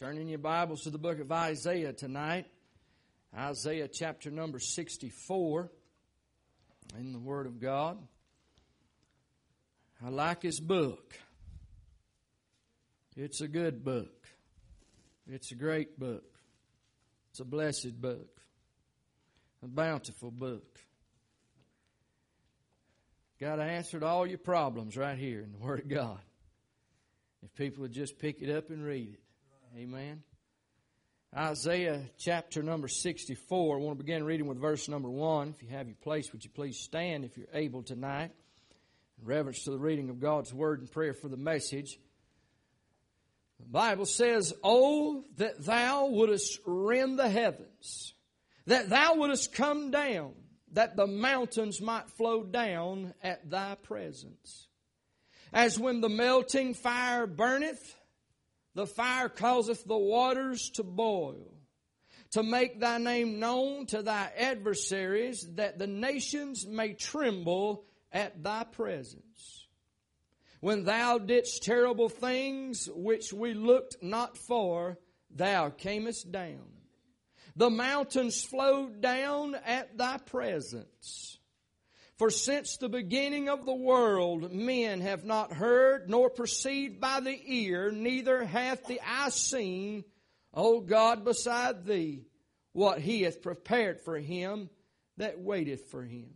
Turning your Bibles to the book of Isaiah tonight. Isaiah chapter number 64 in the Word of God. I like his book. It's a good book. It's a great book. It's a blessed book. A bountiful book. Got to answer to all your problems right here in the Word of God. If people would just pick it up and read it. Amen. Isaiah chapter number 64. I want to begin reading with verse number 1. If you have your place, would you please stand if you're able tonight? In reverence to the reading of God's word and prayer for the message. The Bible says, Oh, that thou wouldest rend the heavens, that thou wouldest come down, that the mountains might flow down at thy presence. As when the melting fire burneth, the fire causeth the waters to boil, to make thy name known to thy adversaries, that the nations may tremble at thy presence. When thou didst terrible things which we looked not for, thou camest down. The mountains flowed down at thy presence. For since the beginning of the world, men have not heard nor perceived by the ear, neither hath the eye seen, O God, beside thee, what he hath prepared for him that waiteth for him.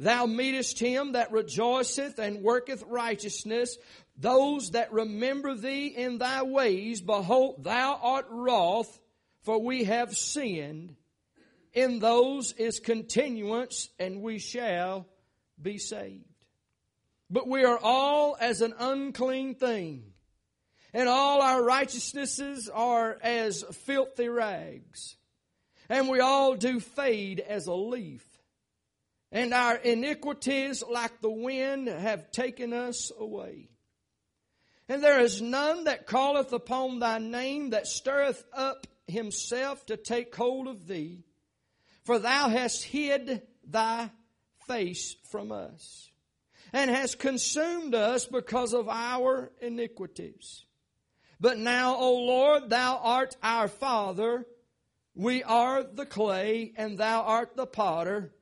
Thou meetest him that rejoiceth and worketh righteousness, those that remember thee in thy ways. Behold, thou art wroth, for we have sinned in those is continuance, and we shall be saved. But we are all as an unclean thing, and all our righteousnesses are as filthy rags, and we all do fade as a leaf, and our iniquities, like the wind, have taken us away. And there is none that calleth upon thy name that stirreth up himself to take hold of thee. For thou hast hid thy face from us, and hast consumed us because of our iniquities. But now, O Lord, thou art our Father, we are the clay, and thou art the potter,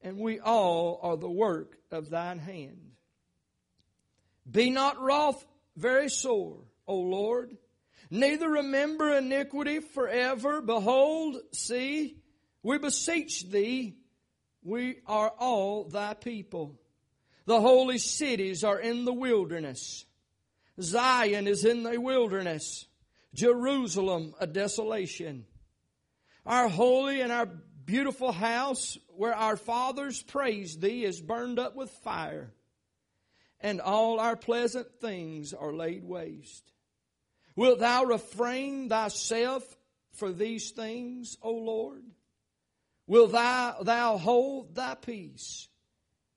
and we all are the work of thine hand. Be not wroth very sore, O Lord, neither remember iniquity forever. Behold, see, we beseech thee, we are all thy people. The holy cities are in the wilderness. Zion is in the wilderness. Jerusalem a desolation. Our holy and our beautiful house where our fathers praised thee is burned up with fire. And all our pleasant things are laid waste. Wilt thou refrain thyself for these things, O Lord? Will thou, thou hold thy peace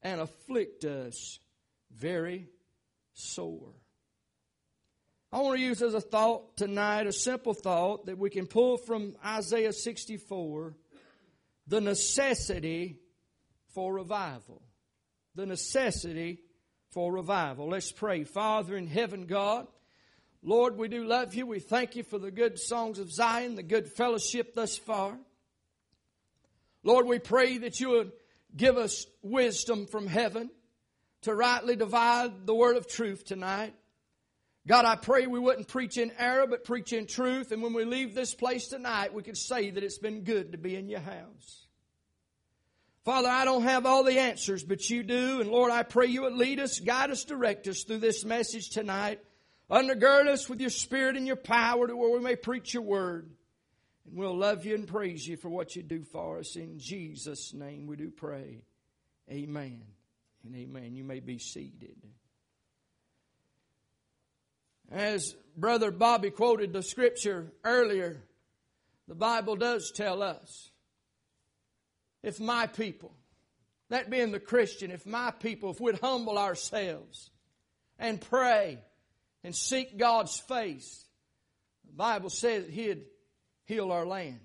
and afflict us very sore. I want to use as a thought tonight, a simple thought that we can pull from Isaiah 64 the necessity for revival. The necessity for revival. Let's pray. Father in heaven, God, Lord, we do love you. We thank you for the good songs of Zion, the good fellowship thus far. Lord, we pray that you would give us wisdom from heaven to rightly divide the word of truth tonight. God, I pray we wouldn't preach in error, but preach in truth. And when we leave this place tonight, we could say that it's been good to be in your house. Father, I don't have all the answers, but you do. And Lord, I pray you would lead us, guide us, direct us through this message tonight. Undergird us with your spirit and your power to where we may preach your word. And we'll love you and praise you for what you do for us. In Jesus' name we do pray. Amen and amen. You may be seated. As Brother Bobby quoted the scripture earlier, the Bible does tell us if my people, that being the Christian, if my people, if we'd humble ourselves and pray and seek God's face, the Bible says He'd heal our land.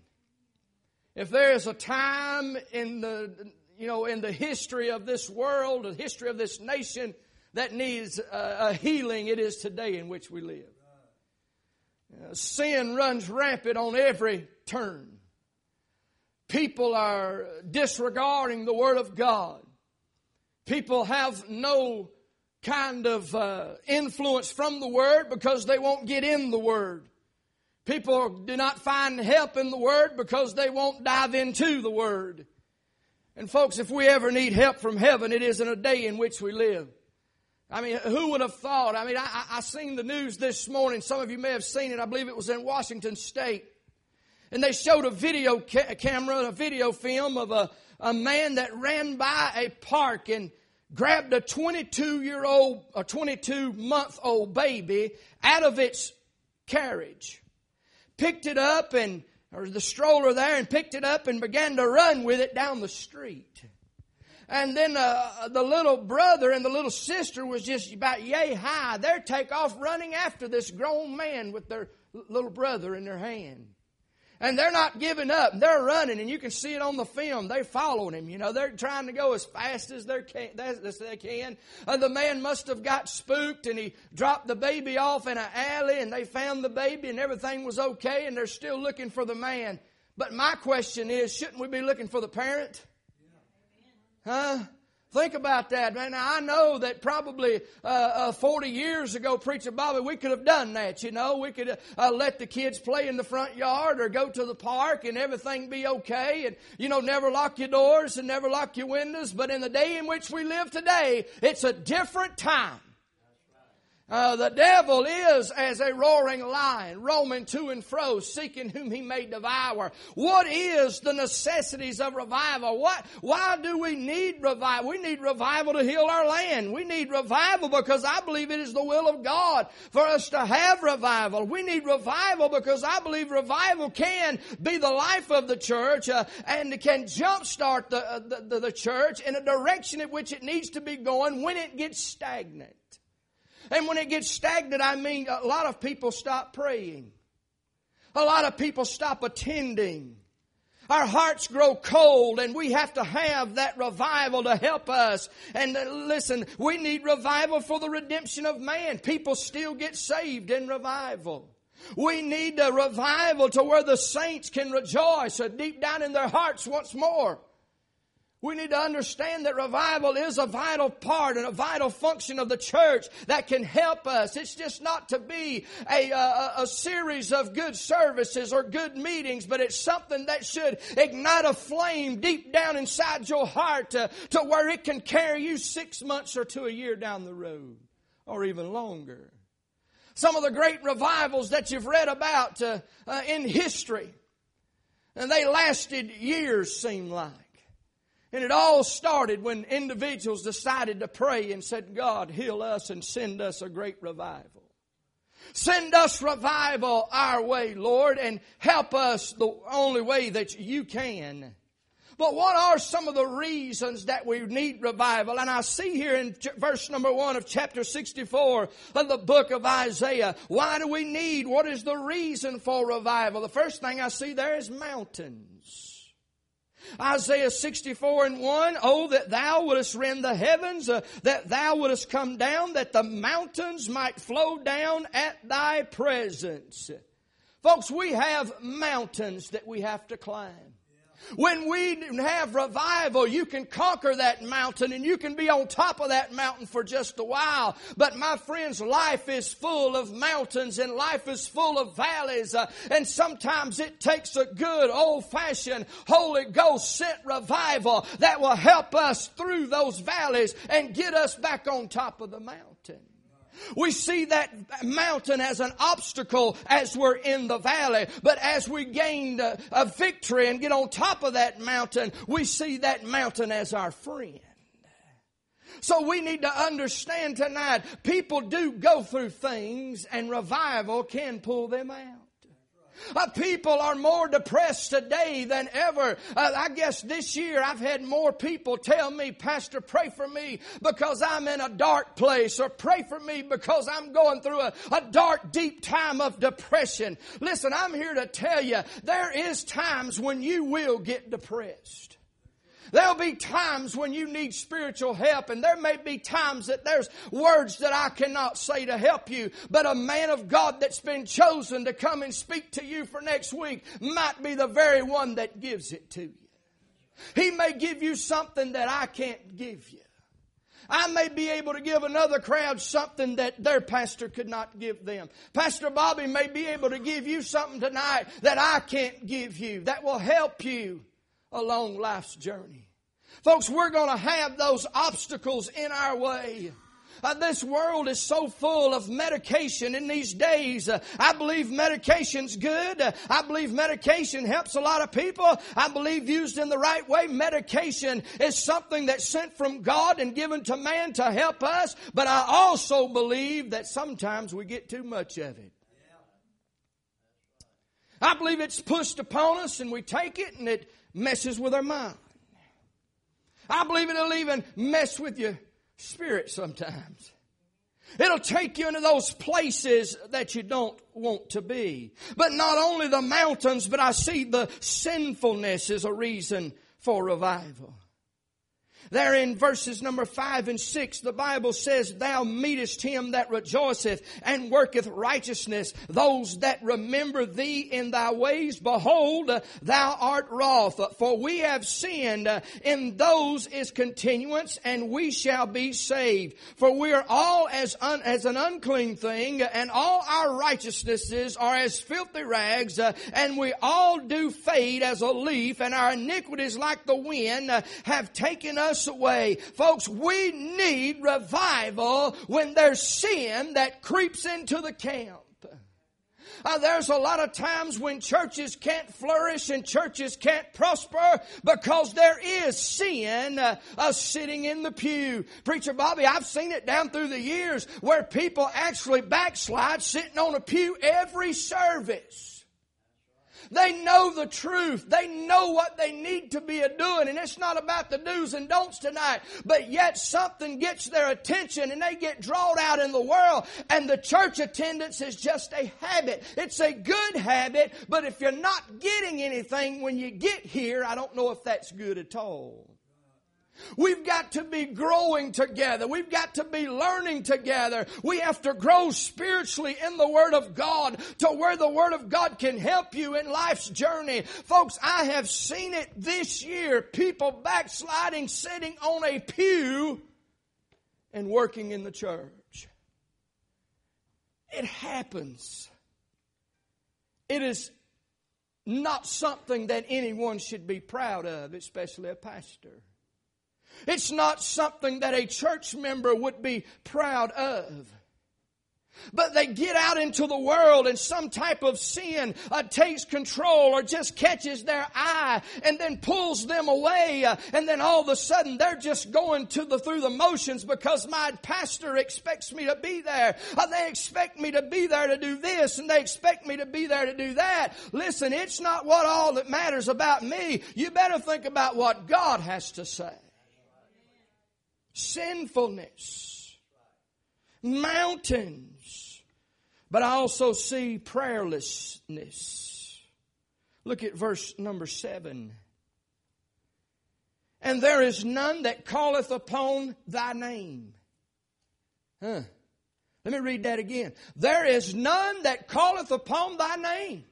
If there is a time in the, you know, in the history of this world, the history of this nation that needs a, a healing, it is today in which we live. sin runs rampant on every turn. People are disregarding the Word of God. People have no kind of uh, influence from the Word because they won't get in the Word. People do not find help in the Word because they won't dive into the Word. And folks, if we ever need help from heaven, it isn't a day in which we live. I mean, who would have thought? I mean, I, I seen the news this morning. Some of you may have seen it. I believe it was in Washington State. And they showed a video ca- camera, a video film of a, a man that ran by a park and grabbed a 22 year old, a 22 month old baby out of its carriage, picked it up and, or the stroller there and picked it up and began to run with it down the street. And then uh, the little brother and the little sister was just about yay high. They're take off running after this grown man with their little brother in their hand. And they're not giving up. They're running, and you can see it on the film. They're following him. You know, they're trying to go as fast as, can, as they can. Uh, the man must have got spooked, and he dropped the baby off in an alley, and they found the baby, and everything was okay, and they're still looking for the man. But my question is, shouldn't we be looking for the parent? Huh? Think about that, man. Now, I know that probably uh, uh, 40 years ago, Preacher Bobby, we could have done that, you know. We could uh, let the kids play in the front yard or go to the park and everything be okay and, you know, never lock your doors and never lock your windows. But in the day in which we live today, it's a different time. Uh, the devil is as a roaring lion, roaming to and fro, seeking whom he may devour. What is the necessities of revival? What, why do we need revival? We need revival to heal our land. We need revival because I believe it is the will of God for us to have revival. We need revival because I believe revival can be the life of the church uh, and can jumpstart the, uh, the, the church in a direction in which it needs to be going when it gets stagnant. And when it gets stagnant, I mean a lot of people stop praying. A lot of people stop attending. Our hearts grow cold and we have to have that revival to help us. And uh, listen, we need revival for the redemption of man. People still get saved in revival. We need a revival to where the saints can rejoice deep down in their hearts once more. We need to understand that revival is a vital part and a vital function of the church that can help us. It's just not to be a, a, a, series of good services or good meetings, but it's something that should ignite a flame deep down inside your heart to, to where it can carry you six months or to a year down the road or even longer. Some of the great revivals that you've read about uh, uh, in history, and they lasted years, seem like. And it all started when individuals decided to pray and said, God, heal us and send us a great revival. Send us revival our way, Lord, and help us the only way that you can. But what are some of the reasons that we need revival? And I see here in verse number one of chapter 64 of the book of Isaiah, why do we need, what is the reason for revival? The first thing I see there is mountains. Isaiah 64 and 1, Oh, that thou wouldest rend the heavens, uh, that thou wouldest come down, that the mountains might flow down at thy presence. Folks, we have mountains that we have to climb. When we have revival, you can conquer that mountain and you can be on top of that mountain for just a while. But my friends, life is full of mountains and life is full of valleys. Uh, and sometimes it takes a good old fashioned Holy Ghost sent revival that will help us through those valleys and get us back on top of the mountain. We see that mountain as an obstacle as we're in the valley. But as we gain a, a victory and get on top of that mountain, we see that mountain as our friend. So we need to understand tonight, people do go through things and revival can pull them out. Uh, people are more depressed today than ever. Uh, I guess this year I've had more people tell me, Pastor, pray for me because I'm in a dark place or pray for me because I'm going through a, a dark, deep time of depression. Listen, I'm here to tell you there is times when you will get depressed. There'll be times when you need spiritual help, and there may be times that there's words that I cannot say to help you, but a man of God that's been chosen to come and speak to you for next week might be the very one that gives it to you. He may give you something that I can't give you. I may be able to give another crowd something that their pastor could not give them. Pastor Bobby may be able to give you something tonight that I can't give you that will help you along life's journey. Folks, we're going to have those obstacles in our way. Uh, this world is so full of medication in these days. Uh, I believe medication's good. Uh, I believe medication helps a lot of people. I believe used in the right way, medication is something that's sent from God and given to man to help us. But I also believe that sometimes we get too much of it. I believe it's pushed upon us and we take it and it messes with our mind. I believe it'll even mess with your spirit sometimes. It'll take you into those places that you don't want to be. But not only the mountains, but I see the sinfulness is a reason for revival. There in verses number five and six, the Bible says, Thou meetest him that rejoiceth and worketh righteousness, those that remember thee in thy ways. Behold, thou art wroth, for we have sinned. In those is continuance, and we shall be saved. For we are all as, un, as an unclean thing, and all our righteousnesses are as filthy rags, and we all do fade as a leaf, and our iniquities like the wind have taken us us away. Folks, we need revival when there's sin that creeps into the camp. Uh, there's a lot of times when churches can't flourish and churches can't prosper because there is sin uh, uh, sitting in the pew. Preacher Bobby, I've seen it down through the years where people actually backslide sitting on a pew every service. They know the truth. They know what they need to be doing. And it's not about the do's and don'ts tonight. But yet something gets their attention and they get drawn out in the world. And the church attendance is just a habit. It's a good habit. But if you're not getting anything when you get here, I don't know if that's good at all. We've got to be growing together. We've got to be learning together. We have to grow spiritually in the Word of God to where the Word of God can help you in life's journey. Folks, I have seen it this year. People backsliding, sitting on a pew and working in the church. It happens. It is not something that anyone should be proud of, especially a pastor. It's not something that a church member would be proud of. But they get out into the world and some type of sin uh, takes control or just catches their eye and then pulls them away. Uh, and then all of a sudden they're just going to the, through the motions because my pastor expects me to be there. Uh, they expect me to be there to do this and they expect me to be there to do that. Listen, it's not what all that matters about me. You better think about what God has to say sinfulness, mountains, but I also see prayerlessness. Look at verse number seven. And there is none that calleth upon thy name. Huh. Let me read that again. There is none that calleth upon thy name,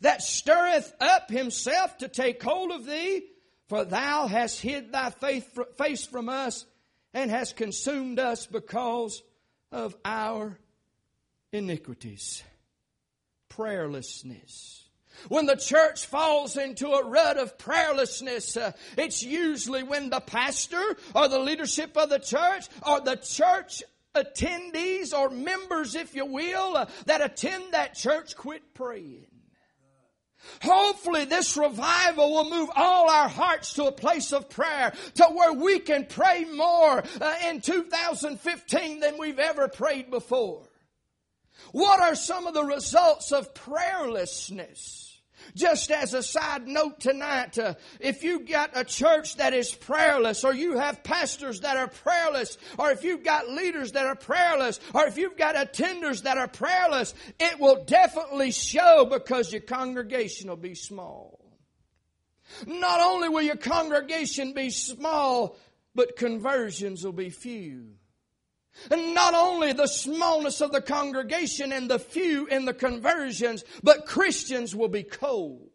that stirreth up himself to take hold of thee, for thou hast hid thy face from us and hast consumed us because of our iniquities. Prayerlessness. When the church falls into a rut of prayerlessness, uh, it's usually when the pastor or the leadership of the church or the church attendees or members, if you will, uh, that attend that church quit praying. Hopefully this revival will move all our hearts to a place of prayer to where we can pray more uh, in 2015 than we've ever prayed before. What are some of the results of prayerlessness? Just as a side note tonight, uh, if you've got a church that is prayerless, or you have pastors that are prayerless, or if you've got leaders that are prayerless, or if you've got attenders that are prayerless, it will definitely show because your congregation will be small. Not only will your congregation be small, but conversions will be few. And not only the smallness of the congregation and the few in the conversions, but Christians will be cold.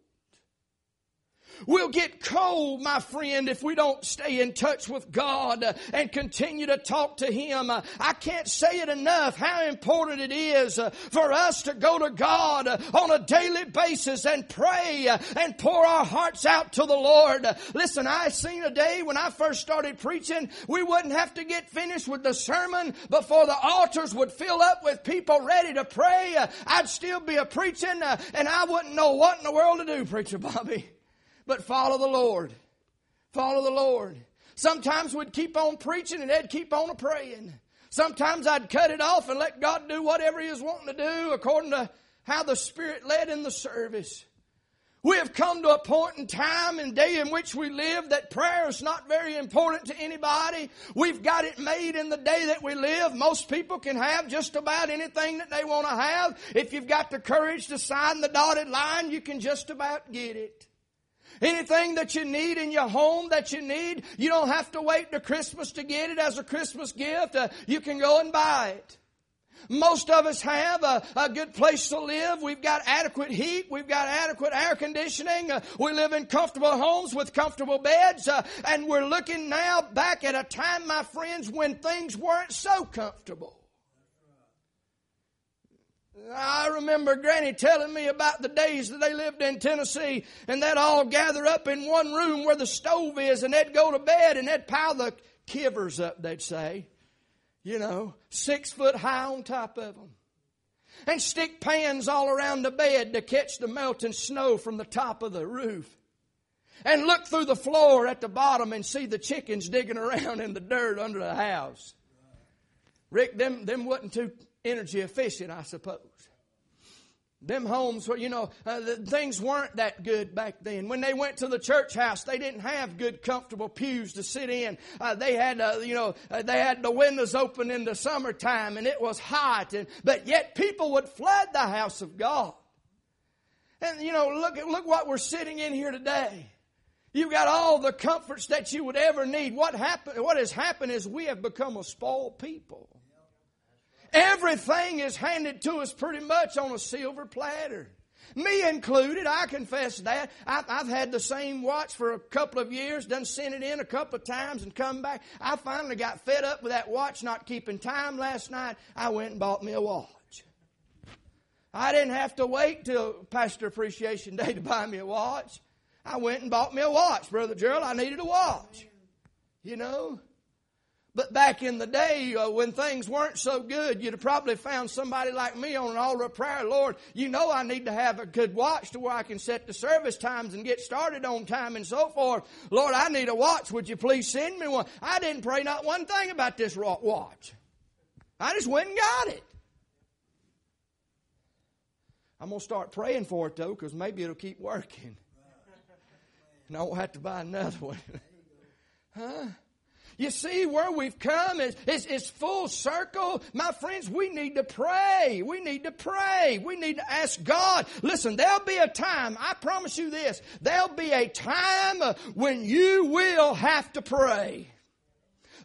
We'll get cold, my friend, if we don't stay in touch with God and continue to talk to Him. I can't say it enough how important it is for us to go to God on a daily basis and pray and pour our hearts out to the Lord. Listen, I seen a day when I first started preaching, we wouldn't have to get finished with the sermon before the altars would fill up with people ready to pray. I'd still be a preaching and I wouldn't know what in the world to do, Preacher Bobby but follow the Lord. Follow the Lord. Sometimes we'd keep on preaching and they'd keep on praying. Sometimes I'd cut it off and let God do whatever He was wanting to do according to how the Spirit led in the service. We have come to a point in time and day in which we live that prayer is not very important to anybody. We've got it made in the day that we live. Most people can have just about anything that they want to have. If you've got the courage to sign the dotted line, you can just about get it. Anything that you need in your home that you need, you don't have to wait to Christmas to get it as a Christmas gift. Uh, you can go and buy it. Most of us have a, a, good place to live. We've got adequate heat. We've got adequate air conditioning. Uh, we live in comfortable homes with comfortable beds. Uh, and we're looking now back at a time, my friends, when things weren't so comfortable. I remember Granny telling me about the days that they lived in Tennessee and they'd all gather up in one room where the stove is and they'd go to bed and they'd pile the kivers up, they'd say. You know, six foot high on top of them. And stick pans all around the bed to catch the melting snow from the top of the roof. And look through the floor at the bottom and see the chickens digging around in the dirt under the house. Rick, them, them wasn't too energy efficient, I suppose. Them homes where, you know, uh, the, things weren't that good back then. When they went to the church house, they didn't have good, comfortable pews to sit in. Uh, they had, uh, you know, uh, they had the windows open in the summertime and it was hot. And, but yet people would flood the house of God. And, you know, look, look what we're sitting in here today. You've got all the comforts that you would ever need. What happened, what has happened is we have become a spoiled people. Everything is handed to us pretty much on a silver platter. Me included, I confess that. I've, I've, had the same watch for a couple of years, done sent it in a couple of times and come back. I finally got fed up with that watch not keeping time last night. I went and bought me a watch. I didn't have to wait till Pastor Appreciation Day to buy me a watch. I went and bought me a watch, Brother Gerald. I needed a watch. You know? But back in the day, uh, when things weren't so good, you'd have probably found somebody like me on an altar of prayer. Lord, you know I need to have a good watch to where I can set the service times and get started on time and so forth. Lord, I need a watch. Would you please send me one? I didn't pray not one thing about this watch. I just went and got it. I'm going to start praying for it though, because maybe it'll keep working. And I won't have to buy another one. huh? You see where we've come is, is, is full circle. My friends, we need to pray. We need to pray. We need to ask God. Listen, there'll be a time, I promise you this, there'll be a time when you will have to pray.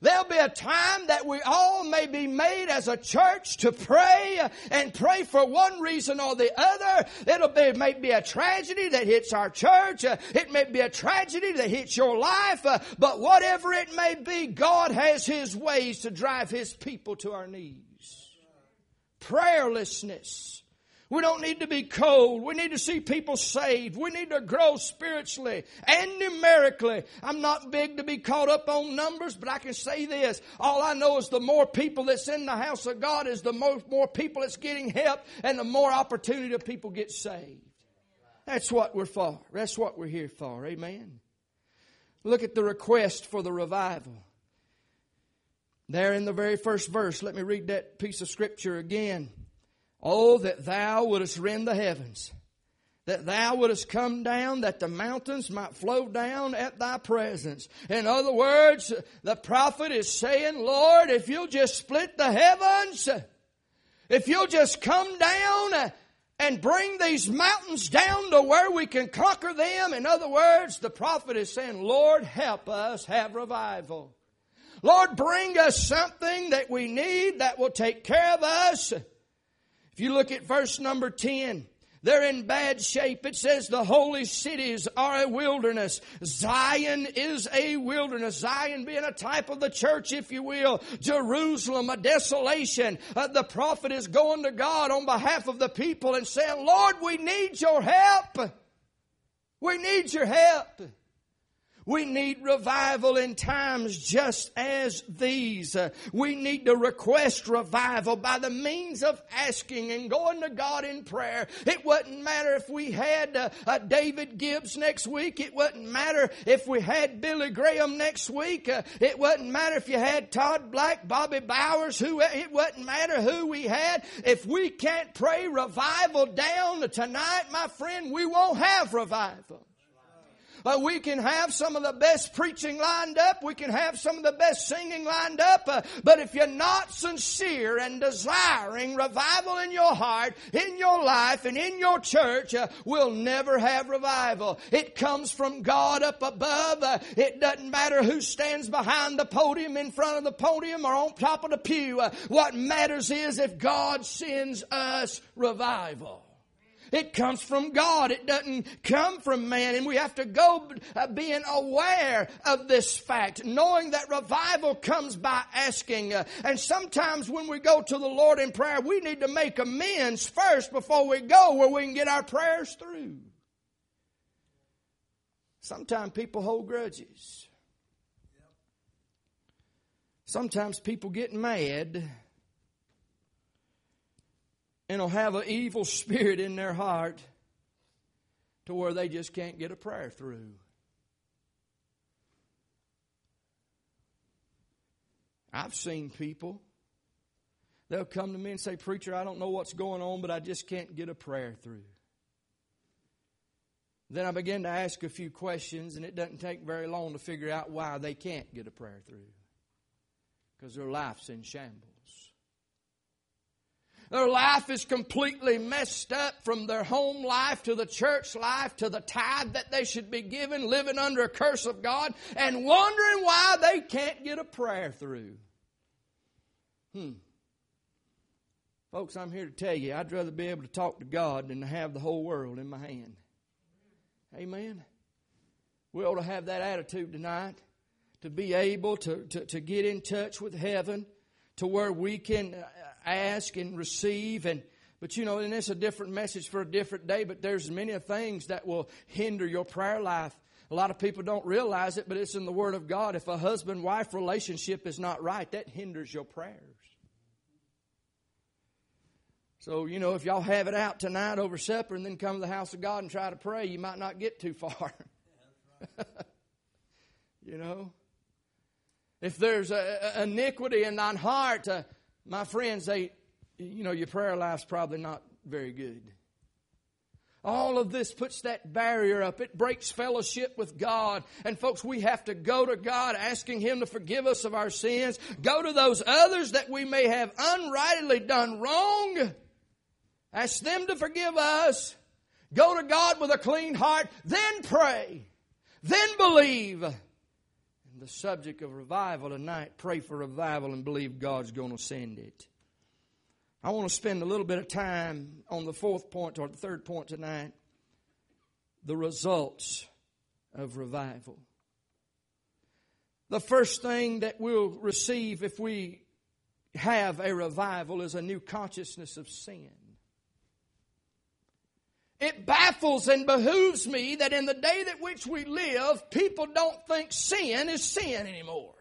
There'll be a time that we all may be made as a church to pray and pray for one reason or the other. It'll be, it may be a tragedy that hits our church. Uh, it may be a tragedy that hits your life. Uh, but whatever it may be, God has His ways to drive His people to our knees. Prayerlessness we don't need to be cold. We need to see people saved. We need to grow spiritually and numerically. I'm not big to be caught up on numbers, but I can say this. All I know is the more people that's in the house of God is the more, more people that's getting help and the more opportunity of people get saved. That's what we're for. That's what we're here for. Amen. Look at the request for the revival. There in the very first verse, let me read that piece of scripture again. Oh, that thou wouldst rend the heavens, that thou wouldst come down, that the mountains might flow down at thy presence. In other words, the prophet is saying, Lord, if you'll just split the heavens, if you'll just come down and bring these mountains down to where we can conquer them. In other words, the prophet is saying, Lord, help us have revival. Lord, bring us something that we need that will take care of us. You look at verse number 10, they're in bad shape. It says the holy cities are a wilderness. Zion is a wilderness. Zion being a type of the church, if you will. Jerusalem, a desolation. Uh, the prophet is going to God on behalf of the people and saying, Lord, we need your help. We need your help. We need revival in times just as these. Uh, we need to request revival by the means of asking and going to God in prayer. It wouldn't matter if we had uh, uh, David Gibbs next week. It wouldn't matter if we had Billy Graham next week. Uh, it wouldn't matter if you had Todd Black, Bobby Bowers, who, it wouldn't matter who we had. If we can't pray revival down tonight, my friend, we won't have revival. Uh, we can have some of the best preaching lined up. We can have some of the best singing lined up. Uh, but if you're not sincere and desiring revival in your heart, in your life, and in your church, uh, we'll never have revival. It comes from God up above. Uh, it doesn't matter who stands behind the podium, in front of the podium, or on top of the pew. Uh, what matters is if God sends us revival. It comes from God. It doesn't come from man. And we have to go uh, being aware of this fact, knowing that revival comes by asking. Uh, and sometimes when we go to the Lord in prayer, we need to make amends first before we go where we can get our prayers through. Sometimes people hold grudges. Sometimes people get mad and will have an evil spirit in their heart to where they just can't get a prayer through. I've seen people. They'll come to me and say, Preacher, I don't know what's going on, but I just can't get a prayer through. Then I begin to ask a few questions, and it doesn't take very long to figure out why they can't get a prayer through. Because their life's in shambles. Their life is completely messed up from their home life to the church life to the tithe that they should be given, living under a curse of God, and wondering why they can't get a prayer through. Hmm. Folks, I'm here to tell you, I'd rather be able to talk to God than to have the whole world in my hand. Amen. We ought to have that attitude tonight to be able to, to, to get in touch with heaven to where we can uh, ask and receive and but you know, and it's a different message for a different day, but there's many things that will hinder your prayer life. A lot of people don't realize it, but it's in the Word of God. If a husband wife relationship is not right, that hinders your prayers. So, you know, if y'all have it out tonight over supper and then come to the house of God and try to pray, you might not get too far. you know? If there's a, a iniquity in thine heart, uh, my friends, they, you know, your prayer life's probably not very good. All of this puts that barrier up. It breaks fellowship with God. And folks, we have to go to God asking Him to forgive us of our sins. Go to those others that we may have unrightly done wrong. Ask them to forgive us. Go to God with a clean heart. Then pray. Then believe the subject of revival tonight. Pray for revival and believe God's going to send it. I want to spend a little bit of time on the fourth point or the third point tonight the results of revival. The first thing that we'll receive if we have a revival is a new consciousness of sin. It baffles and behooves me that in the day that which we live, people don't think sin is sin anymore.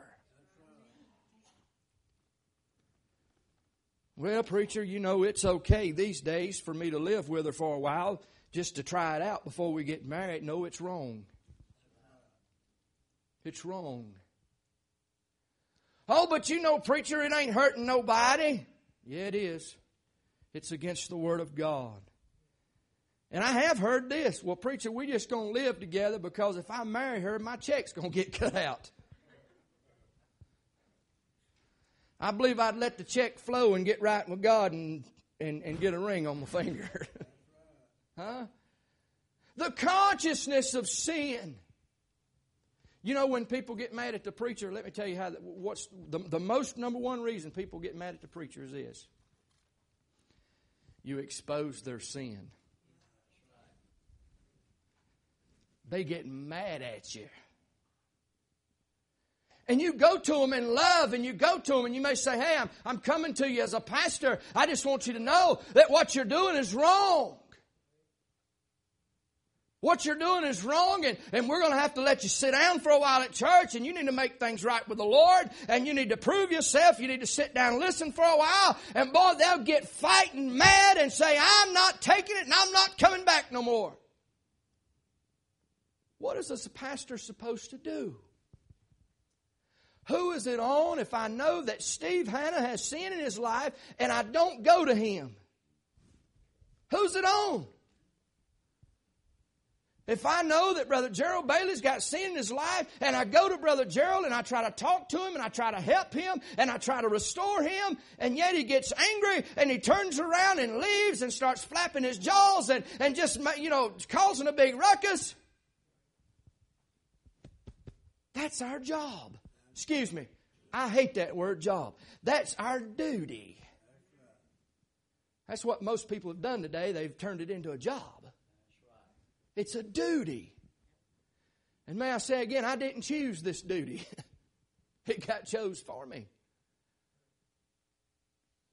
Well, preacher, you know it's okay these days for me to live with her for a while just to try it out before we get married. No, it's wrong. It's wrong. Oh, but you know, preacher, it ain't hurting nobody. Yeah, it is. It's against the Word of God. And I have heard this. Well, preacher, we're just going to live together because if I marry her, my check's going to get cut out. I believe I'd let the check flow and get right with God and, and, and get a ring on my finger. Huh? The consciousness of sin. You know, when people get mad at the preacher, let me tell you how. What's the, the most number one reason people get mad at the preacher is this: you expose their sin. They get mad at you. And you go to them in love and you go to them and you may say, Hey, I'm, I'm coming to you as a pastor. I just want you to know that what you're doing is wrong. What you're doing is wrong, and, and we're going to have to let you sit down for a while at church, and you need to make things right with the Lord, and you need to prove yourself. You need to sit down and listen for a while, and boy, they'll get fighting mad and say, I'm not taking it, and I'm not coming back no more. What is a pastor supposed to do? Who is it on if I know that Steve Hanna has sin in his life and I don't go to him? Who's it on? If I know that Brother Gerald Bailey's got sin in his life and I go to Brother Gerald and I try to talk to him and I try to help him and I try to restore him and yet he gets angry and he turns around and leaves and starts flapping his jaws and, and just, you know, causing a big ruckus. That's our job. Excuse me. I hate that word job. That's our duty. That's what most people have done today. They've turned it into a job. It's a duty. And may I say again, I didn't choose this duty, it got chose for me.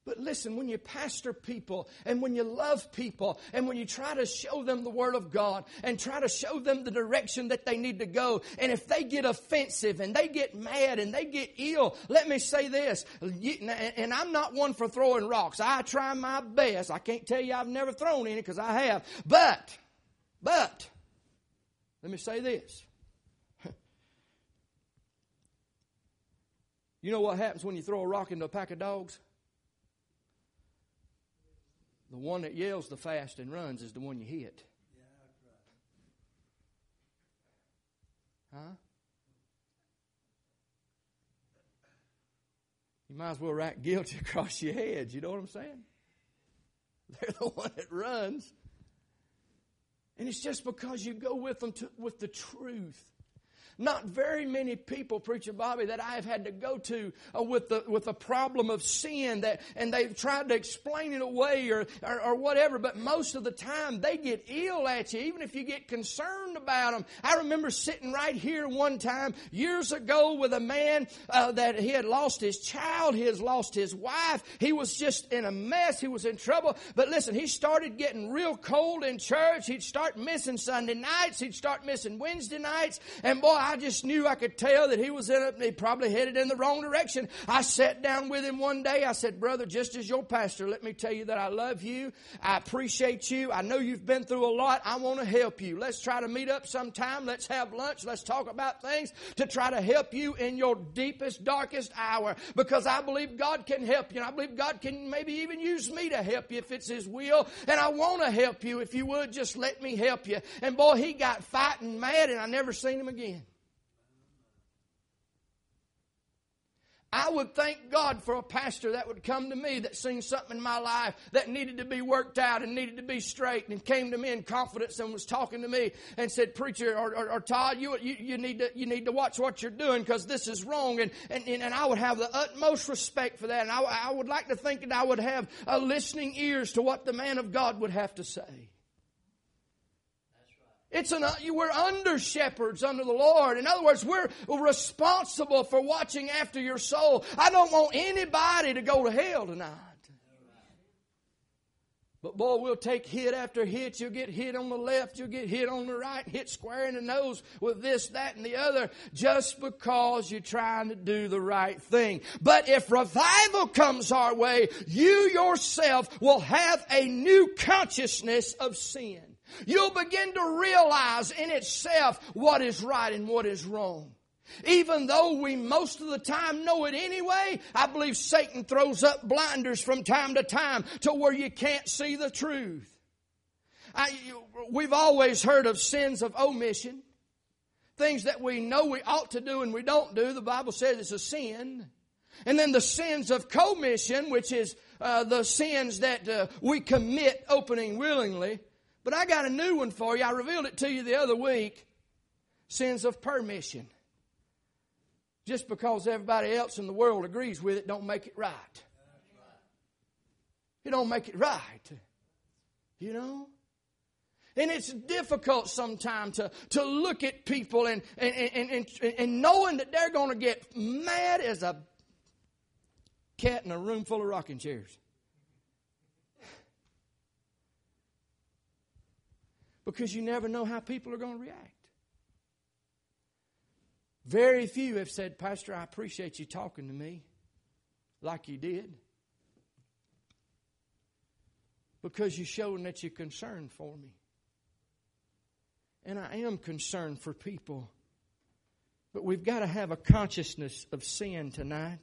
But listen, when you pastor people and when you love people and when you try to show them the Word of God and try to show them the direction that they need to go, and if they get offensive and they get mad and they get ill, let me say this, and I'm not one for throwing rocks. I try my best. I can't tell you I've never thrown any because I have. But but, let me say this. You know what happens when you throw a rock into a pack of dogs? The one that yells the fast and runs is the one you hit. Huh? You might as well write guilty across your head. You know what I'm saying? They're the one that runs. And it's just because you go with them to, with the truth. Not very many people, Preacher Bobby, that I've had to go to uh, with the with the problem of sin that, and they've tried to explain it away or, or, or whatever. But most of the time, they get ill at you, even if you get concerned about them. I remember sitting right here one time years ago with a man uh, that he had lost his child, he has lost his wife. He was just in a mess. He was in trouble. But listen, he started getting real cold in church. He'd start missing Sunday nights. He'd start missing Wednesday nights. And boy, I just knew I could tell that he was in a, he probably headed in the wrong direction. I sat down with him one day. I said, brother, just as your pastor, let me tell you that I love you. I appreciate you. I know you've been through a lot. I want to help you. Let's try to meet up sometime. Let's have lunch. Let's talk about things to try to help you in your deepest, darkest hour because I believe God can help you. And I believe God can maybe even use me to help you if it's His will. And I want to help you. If you would, just let me help you. And boy, he got fighting mad and I never seen him again. I would thank God for a pastor that would come to me that seen something in my life that needed to be worked out and needed to be straightened and came to me in confidence and was talking to me and said, Preacher or, or, or Todd, you, you, you, need to, you need to watch what you're doing because this is wrong. And, and, and I would have the utmost respect for that. And I, I would like to think that I would have a listening ears to what the man of God would have to say. It's an, uh, we're under shepherds under the Lord. In other words, we're responsible for watching after your soul. I don't want anybody to go to hell tonight. But boy, we'll take hit after hit. You'll get hit on the left, you'll get hit on the right, hit square in the nose with this, that, and the other, just because you're trying to do the right thing. But if revival comes our way, you yourself will have a new consciousness of sin. You'll begin to realize in itself what is right and what is wrong. Even though we most of the time know it anyway, I believe Satan throws up blinders from time to time to where you can't see the truth. I, we've always heard of sins of omission. Things that we know we ought to do and we don't do. The Bible says it's a sin. And then the sins of commission, which is uh, the sins that uh, we commit opening willingly. But I got a new one for you. I revealed it to you the other week. Sins of permission. Just because everybody else in the world agrees with it don't make it right. It don't make it right. You know? And it's difficult sometimes to, to look at people and, and, and, and, and knowing that they're going to get mad as a cat in a room full of rocking chairs. Because you never know how people are going to react. Very few have said, Pastor, I appreciate you talking to me like you did. Because you're showing that you're concerned for me. And I am concerned for people. But we've got to have a consciousness of sin tonight.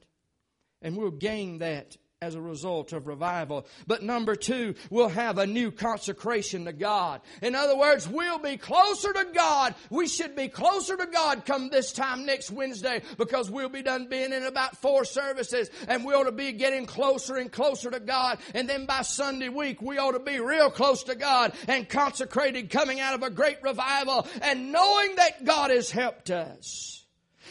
And we'll gain that as a result of revival. But number two, we'll have a new consecration to God. In other words, we'll be closer to God. We should be closer to God come this time next Wednesday because we'll be done being in about four services and we ought to be getting closer and closer to God. And then by Sunday week, we ought to be real close to God and consecrated coming out of a great revival and knowing that God has helped us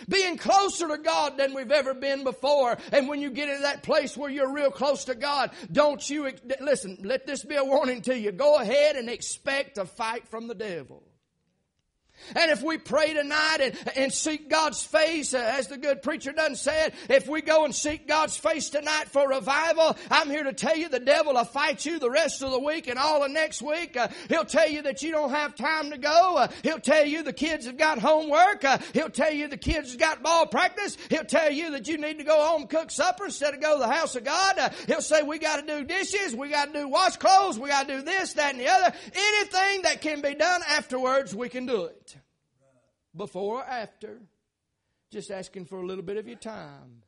being closer to God than we've ever been before. And when you get into that place where you're real close to God, don't you, listen, let this be a warning to you. Go ahead and expect a fight from the devil. And if we pray tonight and, and seek God's face, uh, as the good preacher done said, if we go and seek God's face tonight for revival, I'm here to tell you the devil will fight you the rest of the week and all of next week. Uh, he'll tell you that you don't have time to go. Uh, he'll tell you the kids have got homework. Uh, he'll tell you the kids have got ball practice. He'll tell you that you need to go home cook supper instead of go to the house of God. Uh, he'll say we got to do dishes, we got to do wash clothes, we got to do this, that, and the other. Anything that can be done afterwards, we can do it before or after, just asking for a little bit of your time.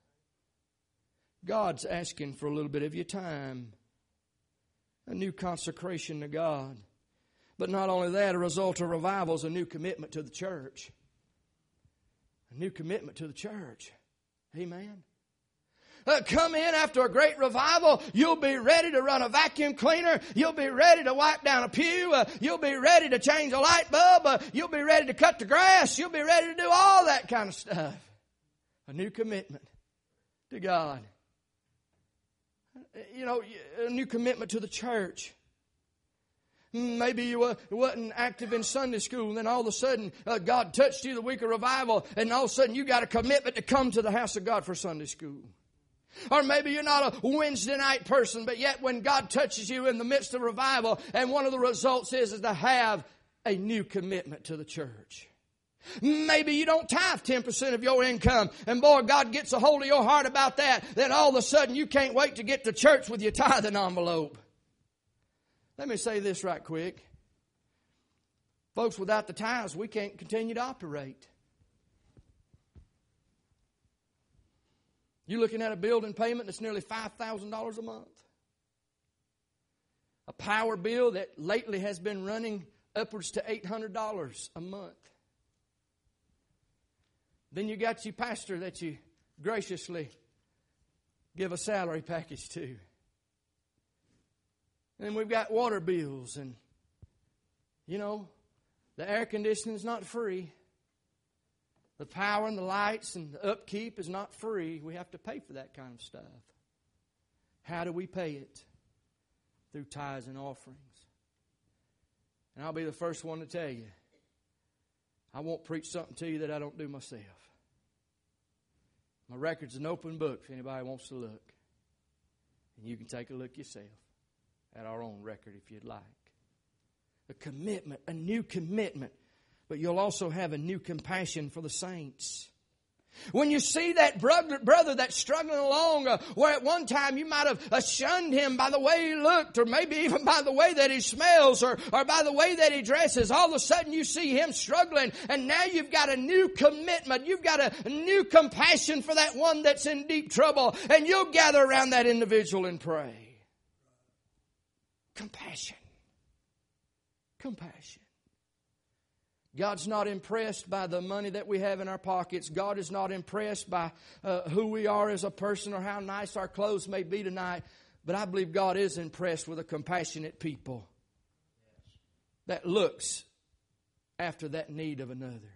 God's asking for a little bit of your time. A new consecration to God. But not only that, a result of revival is a new commitment to the church. A new commitment to the church. Amen uh, come in after a great revival, you'll be ready to run a vacuum cleaner. You'll be ready to wipe down a pew. Uh, you'll be ready to change a light bulb. Uh, you'll be ready to cut the grass. You'll be ready to do all that kind of stuff. A new commitment to God. You know, a new commitment to the church. Maybe you wasn't active in Sunday school, and then all of a sudden uh, God touched you the week of revival, and all of a sudden you got a commitment to come to the house of God for Sunday school. Or maybe you're not a Wednesday night person, but yet when God touches you in the midst of revival, and one of the results is, is to have a new commitment to the church. Maybe you don't tithe 10% of your income, and boy, God gets a hold of your heart about that, then all of a sudden you can't wait to get to church with your tithing envelope. Let me say this right quick. Folks, without the tithes, we can't continue to operate. You're looking at a building payment that's nearly $5,000 a month. A power bill that lately has been running upwards to $800 a month. Then you got your pastor that you graciously give a salary package to. And we've got water bills and, you know, the air conditioning is not free. The power and the lights and the upkeep is not free. We have to pay for that kind of stuff. How do we pay it? Through tithes and offerings. And I'll be the first one to tell you I won't preach something to you that I don't do myself. My record's an open book if anybody wants to look. And you can take a look yourself at our own record if you'd like. A commitment, a new commitment but you'll also have a new compassion for the saints. When you see that brother, that's struggling along, uh, where at one time you might have uh, shunned him by the way he looked, or maybe even by the way that he smells, or, or by the way that he dresses, all of a sudden you see him struggling, and now you've got a new commitment, you've got a new compassion for that one that's in deep trouble, and you'll gather around that individual and pray. Compassion. Compassion. God's not impressed by the money that we have in our pockets. God is not impressed by uh, who we are as a person or how nice our clothes may be tonight. But I believe God is impressed with a compassionate people. that looks after that need of another.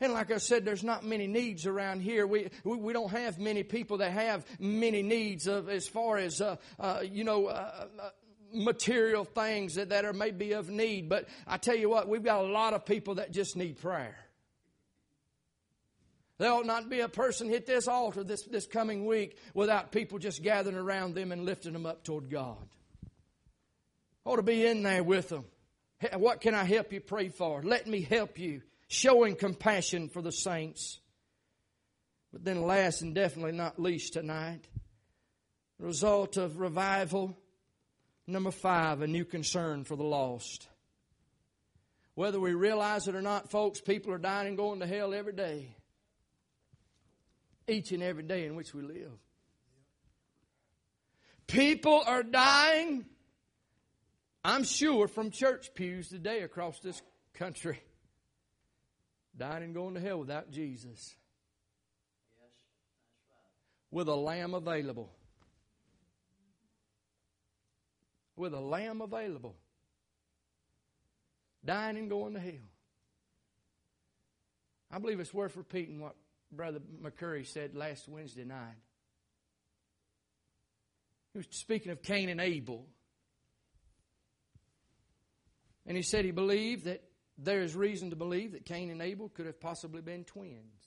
And like I said, there's not many needs around here. We, we, we don't have many people that have many needs of as far as, uh, uh, you know, uh, uh material things that, that are maybe of need. But I tell you what, we've got a lot of people that just need prayer. There ought not be a person hit this altar this, this coming week without people just gathering around them and lifting them up toward God. Ought to be in there with them. What can I help you pray for? Let me help you. Showing compassion for the saints. But then, last and definitely not least tonight, the result of revival. Number five, a new concern for the lost. Whether we realize it or not, folks, people are dying and going to hell every day each and every day in which we live. People are dying, I'm sure, from church pews today across this country. Dying and going to hell without Jesus. With a lamb available. With a lamb available. Dying and going to hell. I believe it's worth repeating what Brother McCurry said last Wednesday night. He was speaking of Cain and Abel. And he said he believed that there is reason to believe that Cain and Abel could have possibly been twins.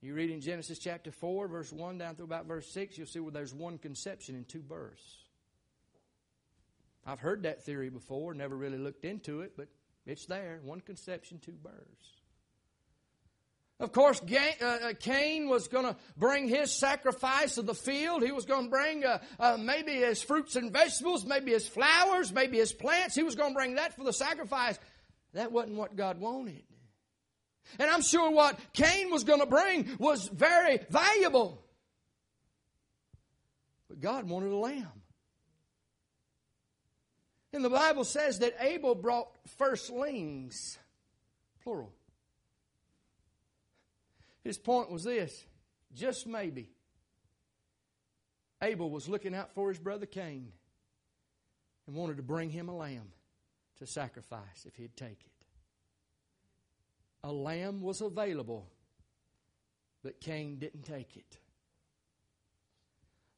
You read in Genesis chapter 4, verse 1 down through about verse 6, you'll see where there's one conception and two births. I've heard that theory before, never really looked into it, but it's there. One conception, two births. Of course, uh, uh, Cain was going to bring his sacrifice of the field. He was going to bring uh, maybe his fruits and vegetables, maybe his flowers, maybe his plants. He was going to bring that for the sacrifice. That wasn't what God wanted. And I'm sure what Cain was going to bring was very valuable. But God wanted a lamb. And the Bible says that Abel brought firstlings, plural. His point was this just maybe Abel was looking out for his brother Cain and wanted to bring him a lamb to sacrifice if he'd take it. A lamb was available, but Cain didn't take it.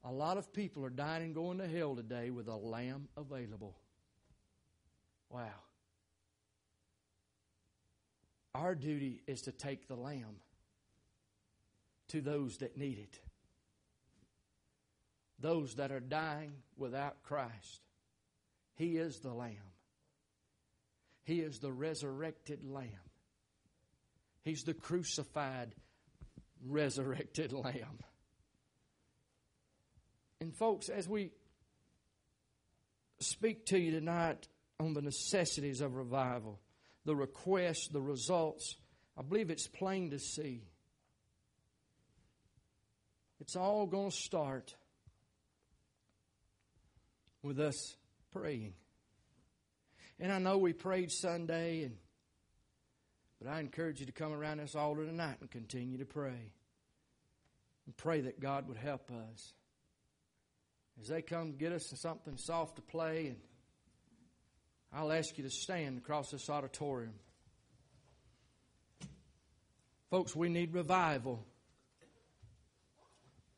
A lot of people are dying and going to hell today with a lamb available. Wow. Our duty is to take the lamb to those that need it. Those that are dying without Christ. He is the Lamb. He is the resurrected Lamb. He's the crucified, resurrected Lamb. And, folks, as we speak to you tonight on the necessities of revival, the requests, the results, I believe it's plain to see it's all going to start with us praying. And I know we prayed Sunday, and but I encourage you to come around this altar tonight and continue to pray. And pray that God would help us. As they come get us something soft to play, and I'll ask you to stand across this auditorium. Folks, we need revival.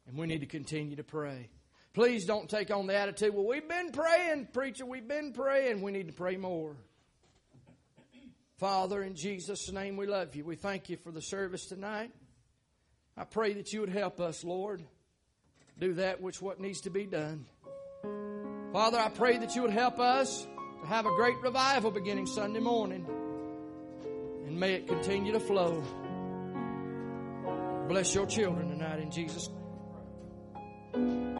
And we need to continue to pray. Please don't take on the attitude, well, we've been praying, preacher, we've been praying. We need to pray more. Father, in Jesus' name, we love you. We thank you for the service tonight. I pray that you would help us, Lord, do that which what needs to be done. Father, I pray that you would help us to have a great revival beginning Sunday morning. And may it continue to flow. Bless your children tonight in Jesus' name.